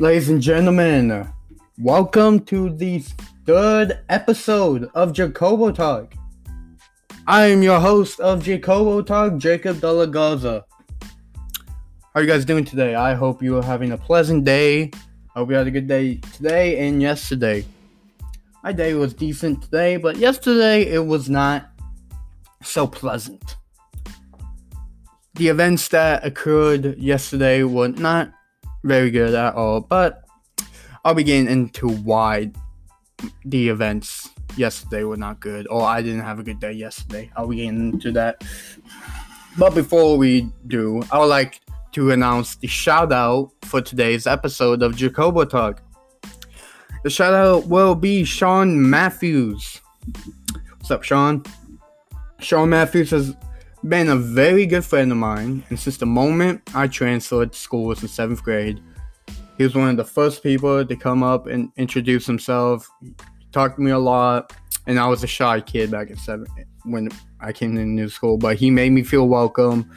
Ladies and gentlemen, welcome to the third episode of Jacobo Talk. I am your host of Jacobo Talk, Jacob Della Garza. How are you guys doing today? I hope you are having a pleasant day. I hope you had a good day today and yesterday. My day was decent today, but yesterday it was not so pleasant. The events that occurred yesterday were not very good at all, but I'll be getting into why the events yesterday were not good, or I didn't have a good day yesterday. I'll be getting into that. But before we do, I would like to announce the shout out for today's episode of Jacobo Talk. The shout out will be Sean Matthews. What's up, Sean? Sean Matthews has been a very good friend of mine, and since the moment I transferred to school was in seventh grade, he was one of the first people to come up and introduce himself. He talked to me a lot, and I was a shy kid back in seven when I came to new school, but he made me feel welcome.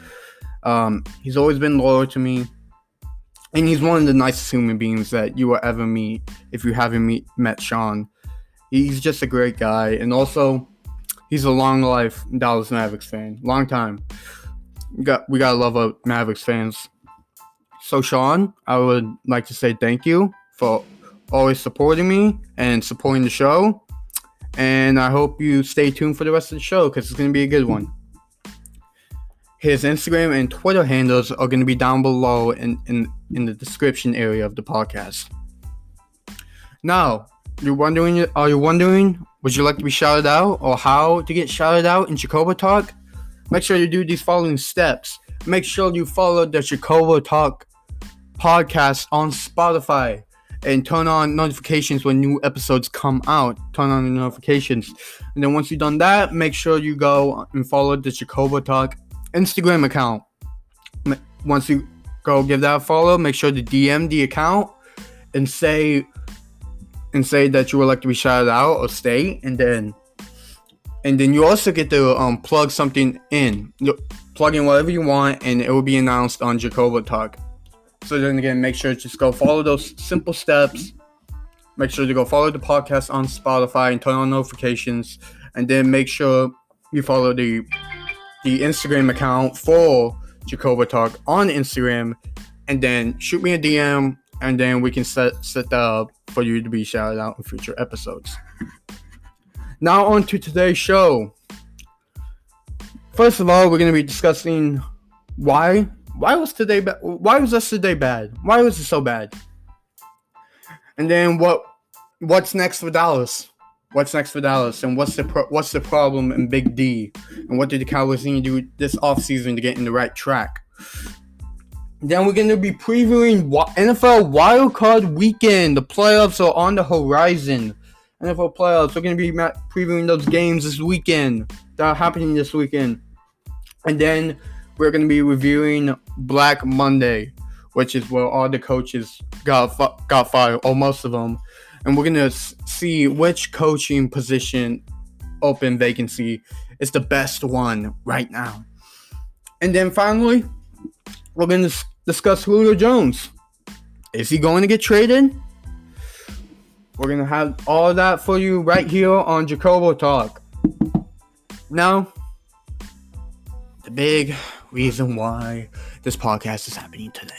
Um, he's always been loyal to me, and he's one of the nicest human beings that you will ever meet if you haven't meet, met Sean. He's just a great guy, and also he's a long life Dallas Mavericks fan, long time. We got we gotta love our Mavericks fans. So Sean, I would like to say thank you for always supporting me and supporting the show. And I hope you stay tuned for the rest of the show because it's gonna be a good one. His Instagram and Twitter handles are going to be down below in, in, in the description area of the podcast. Now, you're wondering, are you wondering, would you like to be shouted out or how to get shouted out in Jacobo Talk? Make sure you do these following steps. Make sure you follow the Jacobo Talk podcast on Spotify and turn on notifications when new episodes come out. Turn on the notifications. And then once you've done that, make sure you go and follow the Jacobo Talk Instagram account. Once you go give that a follow, make sure to DM the account and say and say that you would like to be shouted out or stay, and then and then you also get to um, plug something in. Plug in whatever you want, and it will be announced on Jacobo Talk. So then again, make sure to just go follow those simple steps. Make sure to go follow the podcast on Spotify and turn on notifications, and then make sure you follow the the Instagram account for Jacobo Talk on Instagram, and then shoot me a DM, and then we can set set up for you to be shouted out in future episodes. Now on to today's show. First of all, we're gonna be discussing why why was today ba- why was yesterday bad? Why was it so bad? And then what what's next for Dallas? what's next for Dallas and what's the pro- what's the problem in Big D and what did the Cowboys need to do this offseason to get in the right track. Then we're going to be previewing NFL Wildcard Weekend. The playoffs are on the horizon. NFL playoffs. We're going to be previewing those games this weekend that are happening this weekend. And then we're going to be reviewing Black Monday, which is where all the coaches got got fired, or most of them and we're gonna see which coaching position open vacancy is the best one right now. And then finally, we're gonna discuss Julio Jones. Is he going to get traded? We're gonna have all that for you right here on Jacobo Talk. Now, the big reason why this podcast is happening today.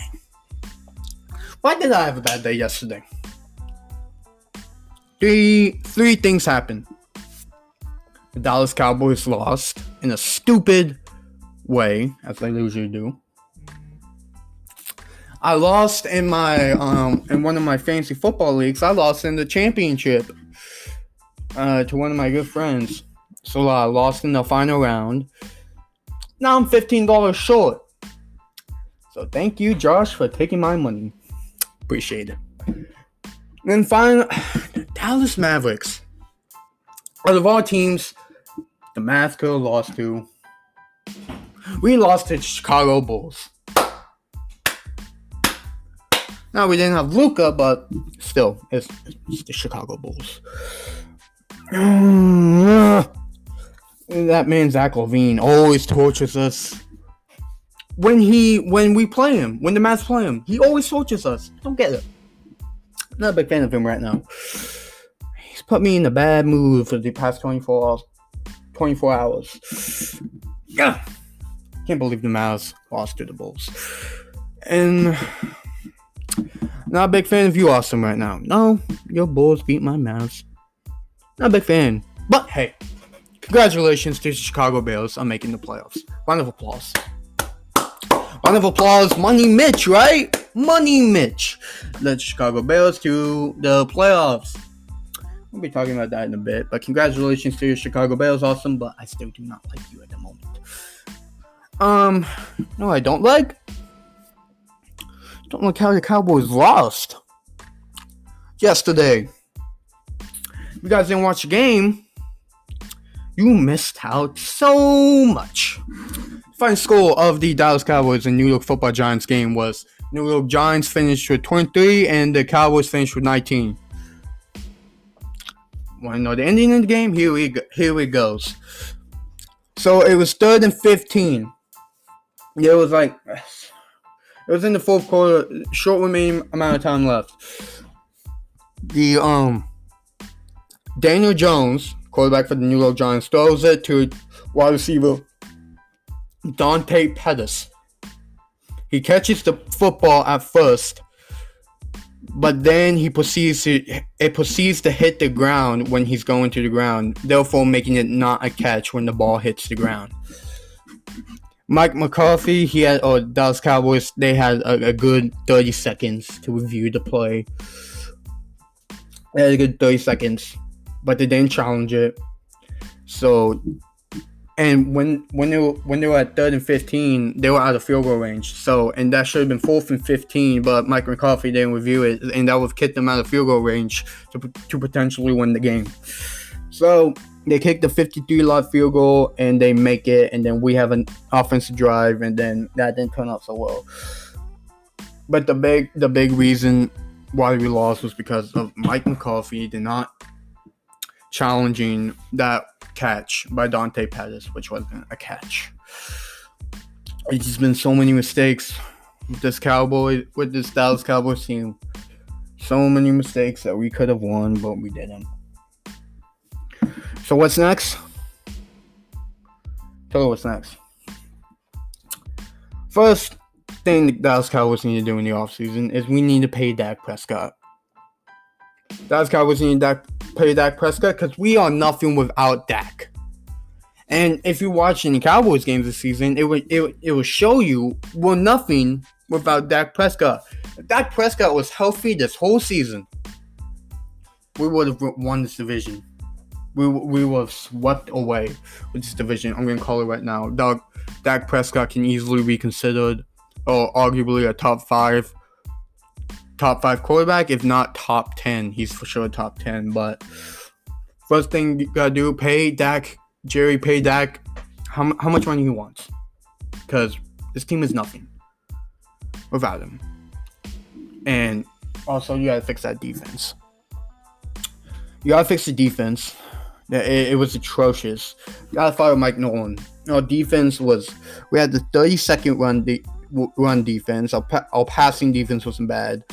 Why did I have a bad day yesterday? three three things happened. The Dallas Cowboys lost in a stupid way, as they usually do. I lost in my um in one of my fantasy football leagues. I lost in the championship uh, to one of my good friends. So I lost in the final round. Now I'm fifteen dollars short. So thank you, Josh, for taking my money. Appreciate it. And then finally, Dallas Mavericks. Out of all teams, the Mavs could have lost to. We lost to Chicago Bulls. Now we didn't have Luka, but still, it's, it's the Chicago Bulls. that man Zach LaVine always tortures us. When he when we play him, when the Mavs play him, he always tortures us. Don't get it. Not a big fan of him right now. He's put me in a bad mood for the past 24 hours. 24 hours. Yeah. Can't believe the Mavs lost to the Bulls. And not a big fan of you, Awesome, right now. No, your Bulls beat my Mavs. Not a big fan. But hey, congratulations to the Chicago Bears on making the playoffs. Round of applause. Round of applause, Money Mitch, right? Money Mitch The Chicago Bears to the playoffs. We'll be talking about that in a bit, but congratulations to your Chicago Bears, awesome. But I still do not like you at the moment. Um, no, I don't like. Don't like how the Cowboys lost yesterday. If you guys didn't watch the game, you missed out so much. Final score of the Dallas Cowboys and New York Football Giants game was New York Giants finished with 23 and the Cowboys finished with 19. Want to know the ending of the game? Here we go. Here it goes. So it was third and 15. It was like it was in the fourth quarter, short remaining amount of time left. The um Daniel Jones, quarterback for the New York Giants, throws it to wide receiver Dante Pettis. He catches the football at first, but then he proceeds to it proceeds to hit the ground when he's going to the ground, therefore making it not a catch when the ball hits the ground. Mike McCarthy, he had or Dallas Cowboys, they had a, a good 30 seconds to review the play. They had a good 30 seconds, but they didn't challenge it. So and when when they were when they were at third and fifteen, they were out of field goal range. So and that should have been fourth and fifteen, but Mike McCarthy didn't review it, and that would have kicked them out of field goal range to to potentially win the game. So they kick the 53 yard field goal and they make it, and then we have an offensive drive, and then that didn't turn out so well. But the big the big reason why we lost was because of Mike McCarthy did not challenging that catch by Dante Pettis, which wasn't a catch. It's just been so many mistakes with this Cowboy, with this Dallas Cowboys team. So many mistakes that we could have won, but we didn't. So what's next? Tell me what's next. First thing the Dallas Cowboys need to do in the offseason is we need to pay Dak Prescott. Dallas Cowboys need to pay Dak Prescott because we are nothing without Dak. And if you're watching Cowboys games this season, it would it, it will show you we're nothing without Dak Prescott. If Dak Prescott was healthy this whole season, we would have won this division. We, we have swept away with this division. I'm to call it right now. Dak, Dak Prescott can easily be considered, or arguably, a top five top five quarterback, if not top ten. He's for sure top ten. But first thing you gotta do, pay Dak, Jerry, pay Dak how, how much money he wants. Because this team is nothing without him. And also you gotta fix that defense. You gotta fix the defense. It, it was atrocious. Gotta fire Mike Nolan. Our defense was we had the 32nd run de- run defense. Our, pa- our passing defense wasn't bad.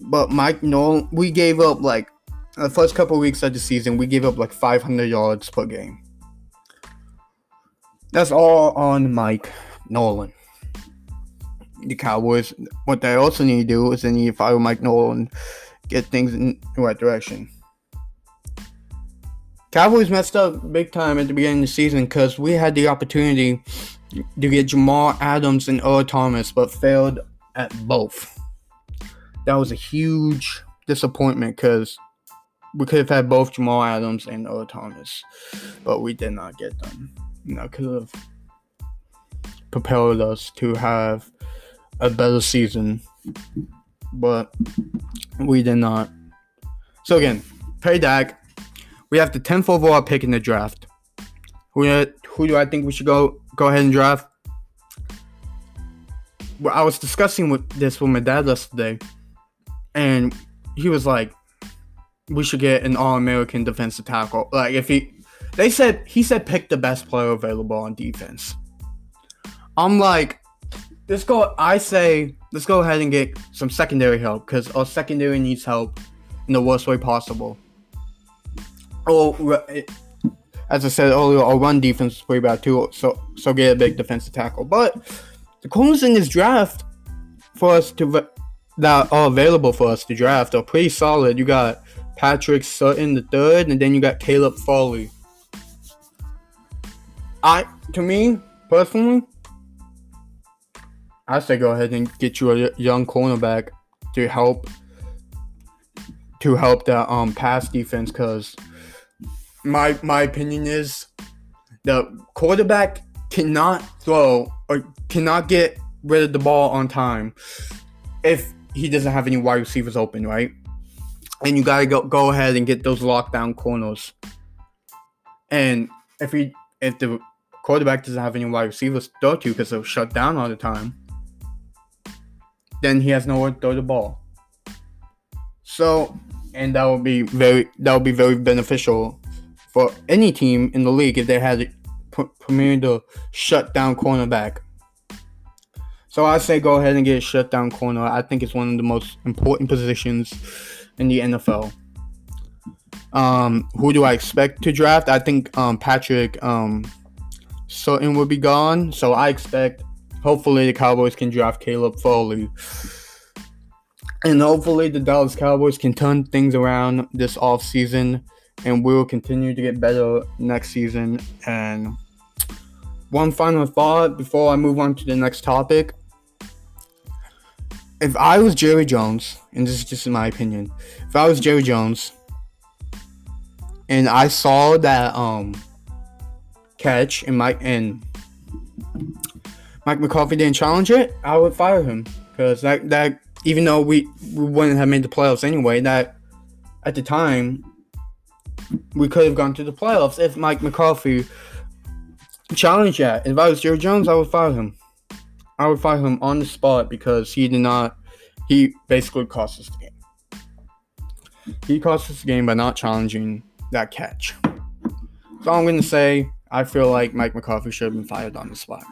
But Mike Nolan, we gave up like the first couple weeks of the season, we gave up like 500 yards per game. That's all on Mike Nolan. The Cowboys, what they also need to do is they need to fire Mike Nolan, get things in the right direction. Cowboys messed up big time at the beginning of the season because we had the opportunity to get Jamal Adams and Earl Thomas, but failed at both. That was a huge disappointment because we could have had both Jamal Adams and Earl Thomas, but we did not get them. You know, could have propelled us to have a better season, but we did not. So again, pay Dak. We have the 10th overall pick in the draft. Who, uh, who do I think we should go go ahead and draft? Well, I was discussing with this with my dad yesterday, and he was like, "We should get an All-American defensive tackle." Like if he, they said he said pick the best player available on defense. I'm like, let's go. I say let's go ahead and get some secondary help because our secondary needs help in the worst way possible. Oh, as I said earlier, our run defense is pretty bad too. So so get a big defensive tackle. But the corners in this draft for us to that are available for us to draft are pretty solid. You got Patrick Surtain the third, and then you got Caleb Farley. I to me personally, I say go ahead and get you a young cornerback to help to help that um pass defense because my my opinion is the quarterback cannot throw or cannot get rid of the ball on time if he doesn't have any wide receivers open, right? And you gotta go go ahead and get those lockdown corners. And if he if the quarterback doesn't have any wide receivers to throw to because they're shut down all the time, then he has nowhere to throw the ball. So, and that would be very that would be very beneficial for any team in the league if they had a premiered the shutdown cornerback. So I say go ahead and get a shutdown corner. I think it's one of the most important positions in the NFL. Um, who do I expect to draft? I think um, Patrick um, Surtain will be gone. So I expect, hopefully, the Cowboys can draft Caleb Farley. And hopefully, the Dallas Cowboys can turn things around this offseason and we will continue to get better next season. And one final thought before I move on to the next topic. If I was Jerry Jones, and this is just my opinion, if I was Jerry Jones and I saw that um catch and Mike and Mike McCarthy didn't challenge it, I would fire him because that that even though we we wouldn't have made the playoffs anyway, that at the time we could have gone to the playoffs if Mike McCarthy challenged that. If I was Jerry Jones, I would fire him. I would fire him on the spot because he did not. He basically cost us the game. He cost us the game by not challenging that catch. So I'm going to say I feel like Mike McCarthy should have been fired on the spot.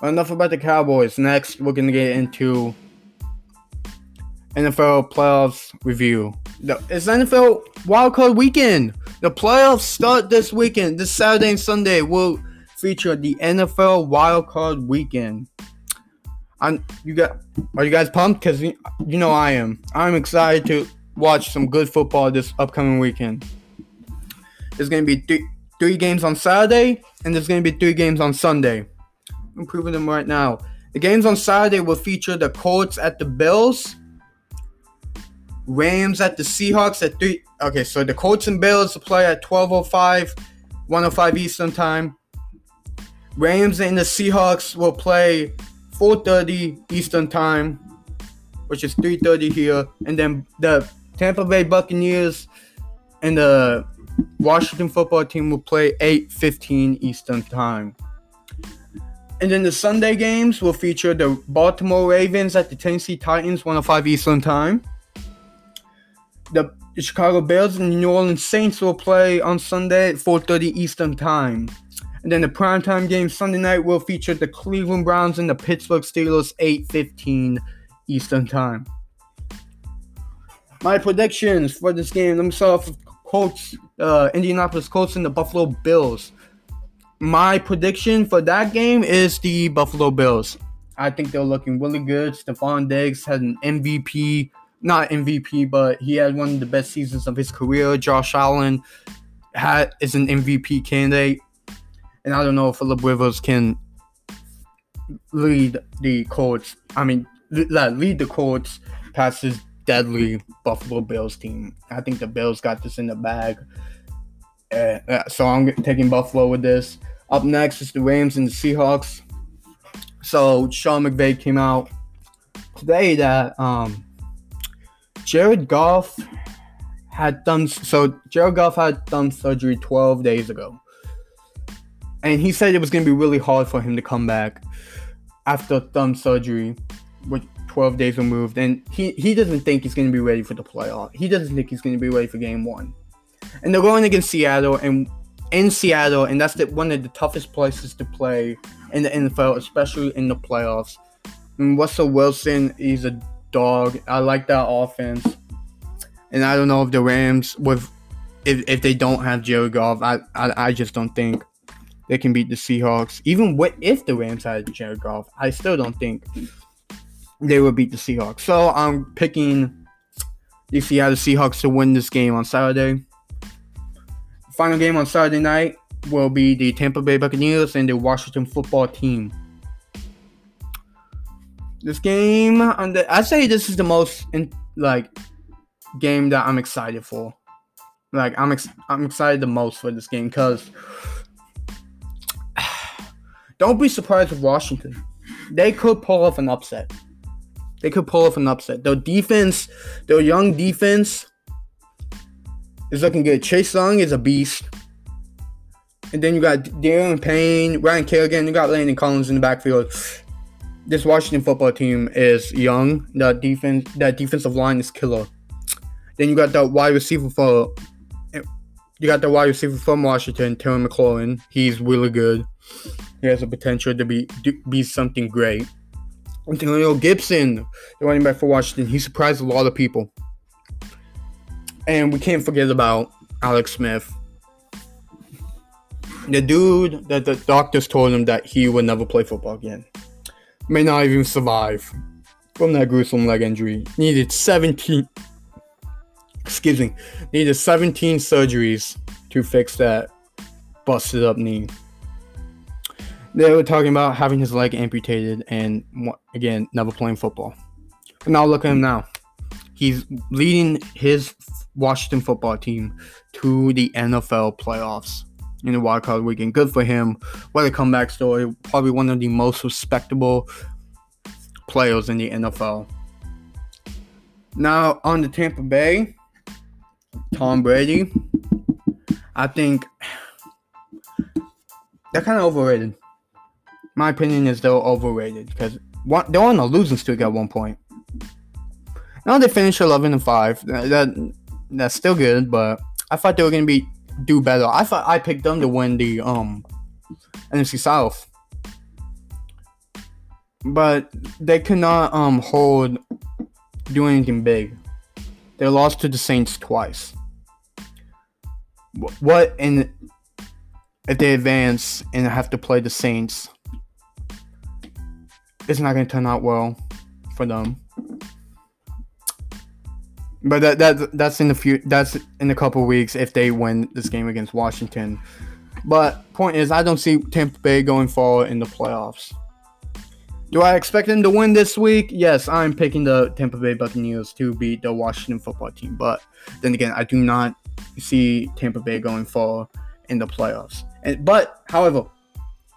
Well, enough about the Cowboys. Next, we're going to get into NFL playoffs review. The, it's NFL wildcard weekend. The playoffs start this weekend. This Saturday and Sunday will feature the NFL wildcard weekend. I'm, you got, are you guys pumped? Because you, you know I am. I'm excited to watch some good football this upcoming weekend. There's to be three, three games on Saturday, and there's to be three games on Sunday. I'm proving them right now. The games on Saturday will feature the Colts at the Bills Rams at the Seahawks at three. Okay, so the Colts and Bills play at 12:05, 105 Eastern time. Rams and the Seahawks will play 4:30 Eastern time, which is 3:30 here, and then the Tampa Bay Buccaneers and the Washington football team will play 8:15 Eastern time. And then the Sunday games will feature the Baltimore Ravens at the Tennessee Titans, 105 Eastern time the Chicago Bears and the New Orleans Saints will play on Sunday at 4:30 Eastern Time. And then the primetime game Sunday night will feature the Cleveland Browns and the Pittsburgh Steelers 8:15 Eastern Time. My predictions for this game. Let me start off with Colts, uh, Indianapolis Colts and the Buffalo Bills. My prediction for that game is the Buffalo Bills. I think they're looking really good. Stefon Diggs had an MVP not MVP, but he had one of the best seasons of his career. Josh Allen had is an MVP candidate, and I don't know if Philip Rivers can lead the Colts. I mean, lead the Colts past his deadly Buffalo Bills team. I think the Bills got this in the bag. Uh, so I'm taking Buffalo with this. Up next is the Rams and the Seahawks. So Sean McVay came out today that um, Jared Goff had done So Jared Goff had thumb surgery 12 days ago, and he said it was going to be really hard for him to come back after thumb surgery, with 12 days removed. And he he doesn't think he's going to be ready for the playoff. He doesn't think he's going to be ready for Game One. And they're going against Seattle and in Seattle, and that's the, one of the toughest places to play in the NFL, especially in the playoffs. And Russell Wilson, is a dog. I like that offense. And I don't know if the Rams with if, if they don't have Jared Goff, I, I I just don't think they can beat the Seahawks. Even what if the Rams had Jared Goff, I still don't think they would beat the Seahawks. So I'm picking the Seattle Seahawks to win this game on Saturday. Final game on Saturday night will be the Tampa Bay Buccaneers and the Washington football team. This game, I say this is the most in, like game that I'm excited for. Like I'm ex- I'm excited the most for this game because don't be surprised with Washington. They could pull off an upset. They could pull off an upset. Their defense, their young defense, is looking good. Chase Young is a beast. And then you got Daron Payne, Ryan Kerrigan, you got Landon Collins in the backfield. This Washington football team is young. The defense, that defensive line is killer. Then you got the wide receiver for, you got the wide receiver from Washington, Terry McLaurin. He's really good. He has the potential to be be something great. Antonio Gibson, the running back for Washington, he surprised a lot of people. And we can't forget about Alex Smith. The dude that the doctors told him that he would never play football again. May not even survive from that gruesome leg injury. Needed 17 excuse me, needed 17 surgeries to fix that busted up knee. They were talking about having his leg amputated and again never playing football. Now look at him now. He's leading his Washington football team to the NFL playoffs in the wild card weekend. Good for him. What a comeback story. Probably one of the most respectable players in the NFL. Now on the Tampa Bay, Tom Brady. I think they're kind of overrated. My opinion is they're overrated because they're on a losing streak at one point. Now they finished 11 and 5. That that's still good, but I thought they were gonna be do better. I thought I picked them to win the um NFC South, but they could not um hold do anything big. They lost to the Saints twice. What in if they advance and have to play the Saints? It's not going to turn out well for them. But that, that that's in the few that's in a couple weeks if they win this game against Washington. But point is, I don't see Tampa Bay going far in the playoffs. Do I expect them to win this week? Yes, I'm picking the Tampa Bay Buccaneers to beat the Washington football team. But then again, I do not see Tampa Bay going far in the playoffs. And but however,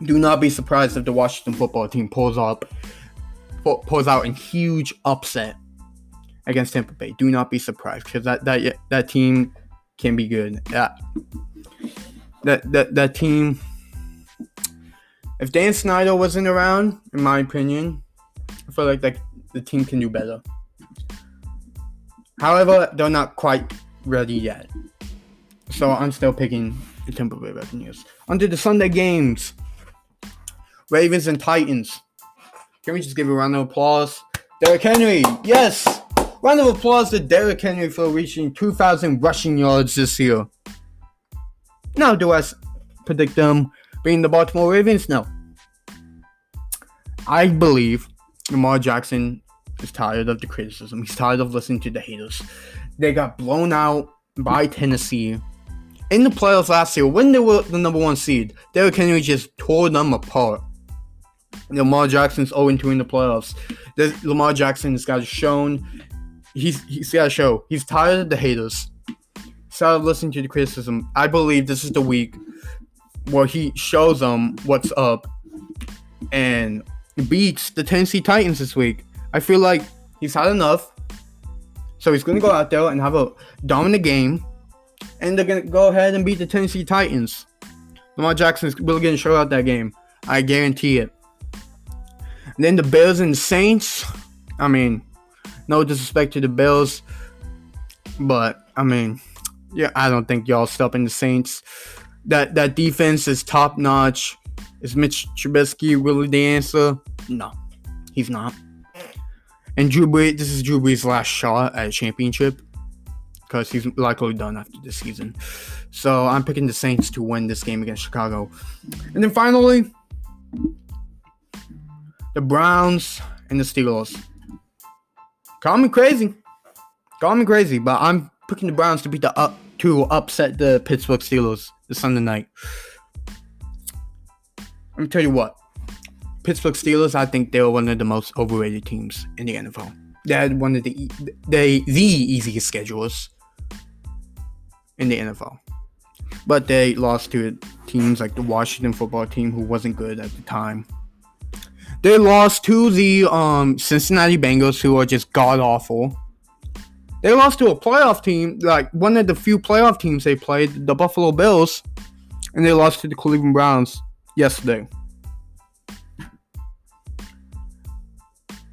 do not be surprised if the Washington football team pulls up pulls out a huge upset against Tampa Bay. Do not be surprised because that that that team can be good. That that that that team. If Dan Snyder wasn't around, in my opinion, I feel like that the team can do better. However, they're not quite ready yet. So I'm still picking the Tampa Bay Buccaneers. Onto the Sunday games. Ravens and Titans. Can we just give a round of applause? Derrick Henry, yes! Round of applause to Derrick Henry for reaching 2,000 rushing yards this year. Now, do I predict them being the Baltimore Ravens? No. I believe Lamar Jackson is tired of the criticism. He's tired of listening to the haters. They got blown out by Tennessee in the playoffs last year when they were the number one seed. Derrick Henry just tore them apart. Lamar Jackson's 0 2 in the playoffs. Lamar Jackson has got shown he's he's got to show he's tired of the haters. He's tired of listening to the criticism. I believe this is the week where he shows them what's up and beats the Tennessee Titans this week. I feel like he's had enough. So he's gonna go out there and have a dominant game. And they're gonna go ahead and beat the Tennessee Titans. Lamar Jackson is really gonna show out that game. I guarantee it. And then the Bills and the Saints. I mean, no disrespect to the Bills, but I mean, yeah, I don't think y'all stopping the Saints. That that defense is top notch. Is Mitch Trubisky really the answer? No, he's not. And Drew Brees, this is Drew Brees' last shot at a championship because he's likely done after this season. So I'm picking the Saints to win this game against Chicago. And then finally, the Browns and the Steelers. Call me crazy. Call me crazy, but I'm picking the Browns to beat the up to upset the Pittsburgh Steelers this Sunday night. Let me tell you what. Pittsburgh Steelers, I think they're one of the most overrated teams in the NFL. They had one of the they the easiest schedules in the NFL. But they lost to teams like the Washington football team who wasn't good at the time. They lost to the um, Cincinnati Bengals who are just god awful. They lost to a playoff team, like one of the few playoff teams they played, the Buffalo Bills, and they lost to the Cleveland Browns yesterday.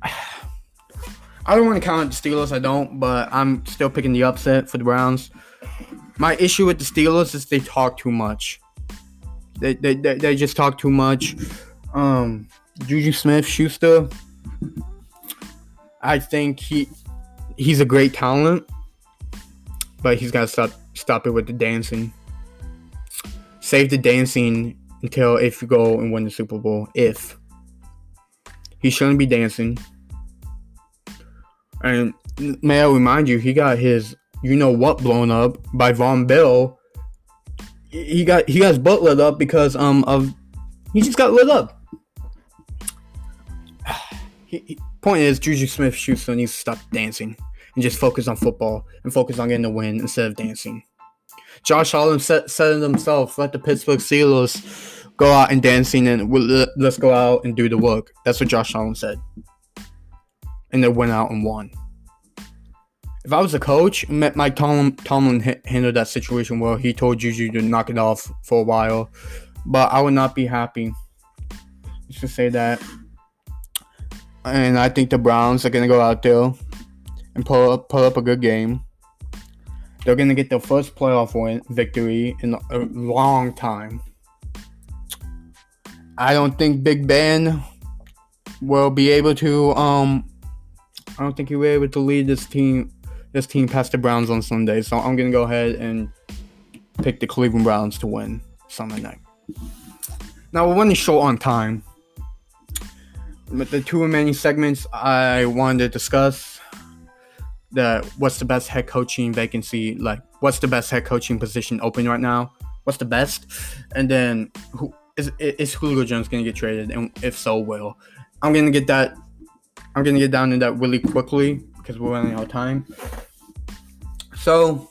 I don't want to count the Steelers. I don't, but I'm still picking the upset for the Browns. My issue with the Steelers is they talk too much. They they, they, they just talk too much. Um, Juju Smith Schuster. I think he he's a great talent, but he's got to stop stop it with the dancing. Save the dancing until if you go and win the Super Bowl. If he shouldn't be dancing. And may I remind you, he got his you know what blown up by Vonn Bell. He got he got his butt lit up because um of he just got lit up. He, point is, Juju Smith Schuster needs to stop dancing and just focus on football and focus on getting the win instead of dancing. Josh Allen said, said it himself, let the Pittsburgh Steelers go out and dancing and we'll, let's go out and do the work. That's what Josh Allen said. And they went out and won. If I was a coach, Mike Tomlin, Tomlin handled that situation well. He told Juju to knock it off for a while, but I would not be happy. Just to say that. And I think the Browns are gonna go out there and pull up pull up a good game. They're gonna get their first playoff win victory in a long time. I don't think Big Ben will be able to um I don't think he'll be able to lead this team this team past the Browns on Sunday. So I'm gonna go ahead and pick the Cleveland Browns to win Sunday night. Now we're running short on time. The two remaining segments I wanted to discuss the what's the best head coaching vacancy, like what's the best head coaching position open right now? What's the best? And then who is is Julio Jones gonna get traded? And if so, will I'm gonna get that I'm gonna get down to that really quickly because we're running out of time. So,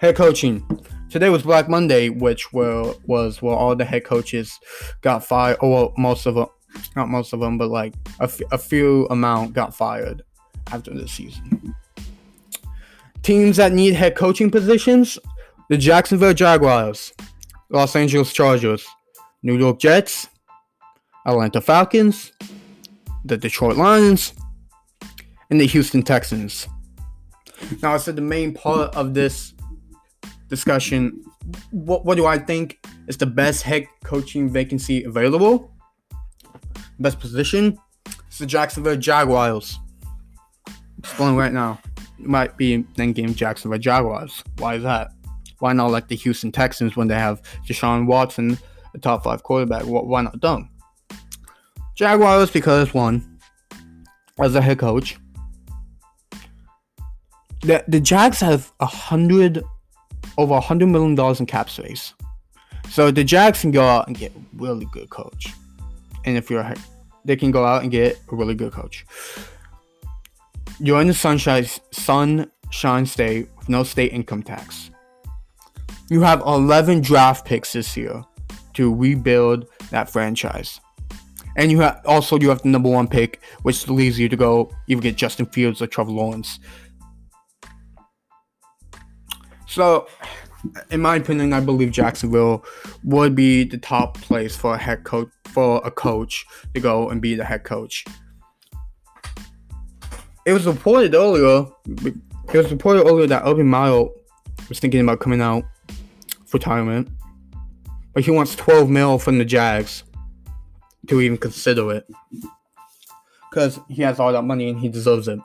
head coaching. Today was Black Monday, which were, was where all the head coaches got fired, or most of them, not most of them, but like a, f- a few amount got fired after the season. Teams that need head coaching positions: the Jacksonville Jaguars, Los Angeles Chargers, New York Jets, Atlanta Falcons, the Detroit Lions, and the Houston Texans. Now, I said the main part of this discussion. What, what do I think is the best head coaching vacancy available? Best position? It's the Jacksonville Jaguars. Explain right now. It might be then game Jacksonville Jaguars. Why is that? Why not like the Houston Texans when they have Deshaun Watson, a top five quarterback? Why not them? Jaguars because one, as a head coach, the the Jags have a hundred over a hundred million dollars in cap space. So the Jags can go out and get really good coach. And if you're they can go out and get a really good coach. You're in the sunshine sunshine state with no state income tax. You have 11 draft picks this year to rebuild that franchise. And you have also you have the number one pick, which leaves you to go either get Justin Fields or Trevor Lawrence. So, in my opinion, I believe Jacksonville would be the top place for a head coach for a coach to go and be the head coach. It was reported earlier. It was reported earlier that Urban Meyer was thinking about coming out for retirement, but he wants 12 mil from the Jags to even consider it. because he has all that money and he deserves it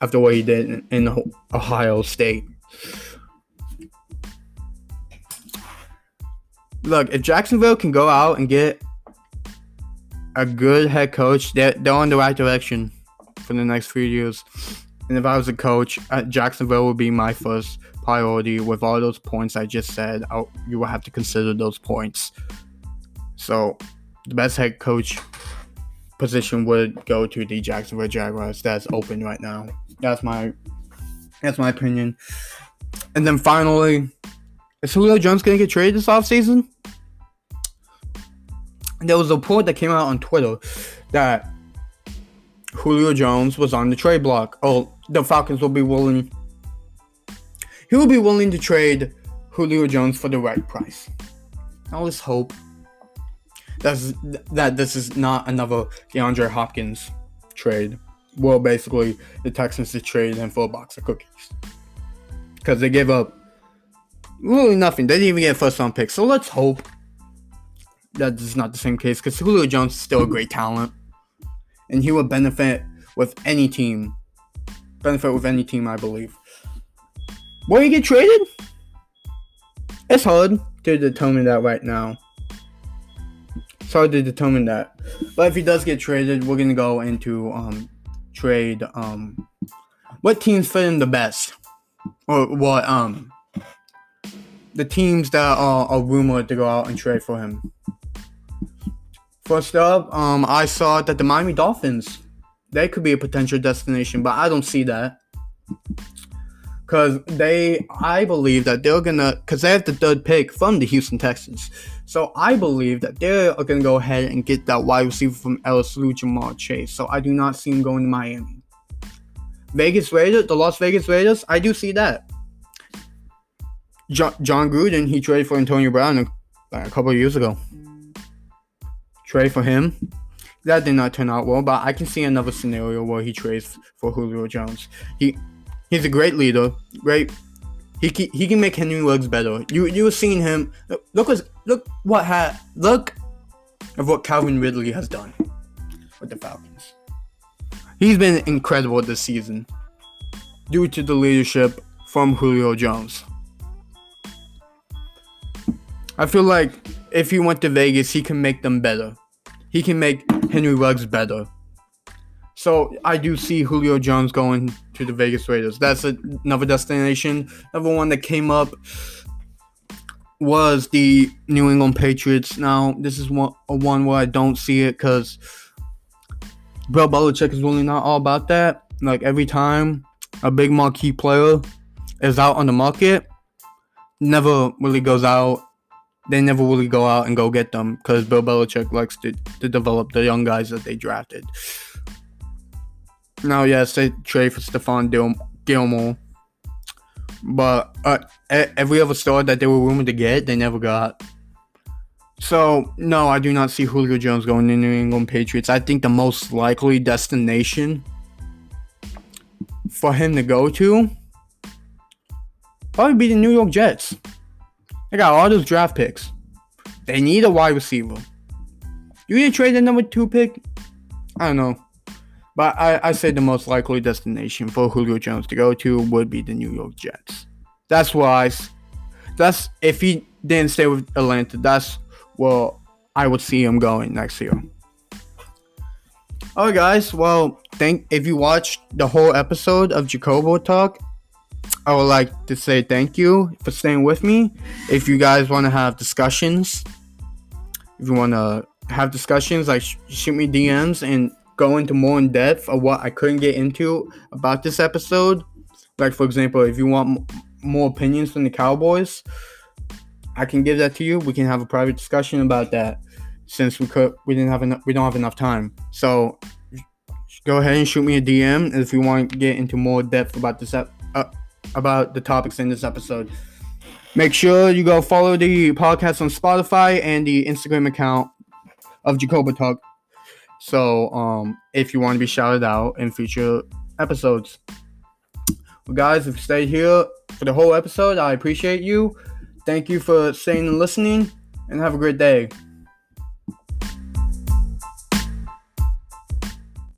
after what he did in, in Ohio State. Look, if Jacksonville can go out and get a good head coach, they're, they're on the right direction for the next few years. And if I was a coach, uh, Jacksonville would be my first priority. With all those points I just said, I'll, you will have to consider those points. So, the best head coach position would go to the Jacksonville Jaguars. That's open right now. That's my that's my opinion. And then finally, is Julio Jones gonna get traded this offseason? There was a report that came out on Twitter that Julio Jones was on the trade block. Oh, the Falcons will be willing. He will be willing to trade Julio Jones for the right price. Now let's hope that's that this is not another DeAndre Hopkins trade. Well, basically, the Texans to trade him for a box of cookies because they gave up really nothing. They didn't even get first round pick. So let's hope that is not the same case because Julio Jones is still a great talent and he would benefit with any team. Benefit with any team, I believe. Will he get traded? It's hard to determine that right now. It's hard to determine that. But if he does get traded, we're gonna go into um trade um what teams fit him the best. Or what um the teams that are, are rumored to go out and trade for him. First up, um, I saw that the Miami Dolphins, they could be a potential destination, but I don't see that. Cause they, I believe that they're gonna, cause they have the third pick from the Houston Texans. So I believe that they're going to go ahead and get that wide receiver from LSU, Ja'Marr Chase. So I do not see him going to Miami. Vegas Raiders, the Las Vegas Raiders, I do see that. John, Jon Gruden, he traded for Antonio Brown a, a couple years ago. Trade for him. That did not turn out well, but I can see another scenario where he trades for Julio Jones. He he's a great leader, great he can, he can make Henry Ruggs better. You you were seeing him. Look what look what had look of what Calvin Ridley has done with the Falcons. He's been incredible this season due to the leadership from Julio Jones. I feel like if he went to Vegas, he can make them better. He can make Henry Ruggs better. So I do see Julio Jones going to the Vegas Raiders. That's another destination. Another one that came up was the New England Patriots. Now this is one a one where I don't see it because Bill Belichick is really not all about that. Like every time a big marquee player is out on the market, never really goes out. They never really go out and go get them because Bill Belichick likes to, to develop the young guys that they drafted. Now, yes, they trade for Stephon Gil- Gilmore, but uh, every other star that they were rumored to get, they never got. So, no, I do not see Julio Jones going to New England Patriots. I think the most likely destination for him to go to probably be the New York Jets. They got all those draft picks. They need a wide receiver. You need to trade the number two pick? I don't know. But I, I say the most likely destination for Julio Jones to go to would be the New York Jets. That's why. That's if he didn't stay with Atlanta. That's where I would see him going next year. Alright, guys. Well, thank if you watched the whole episode of Jacobo Talk. I would like to say thank you for staying with me. If you guys want to have discussions, if you want to have discussions, like sh- shoot me DMs and go into more in depth of what I couldn't get into about this episode. Like, for example, if you want m- more opinions from the Cowboys, I can give that to you. We can have a private discussion about that since we could we didn't have enough we don't have enough time. So go ahead and shoot me a DM if you want to get into more depth about this ep- uh, about the topics in this episode. Make sure you go follow the podcast on Spotify and the Instagram account of Jacobo Talk so, um, if you want to be shouted out in future episodes, well, guys, if you stayed here for the whole episode, I appreciate you. Thank you for staying and listening, and have a great day.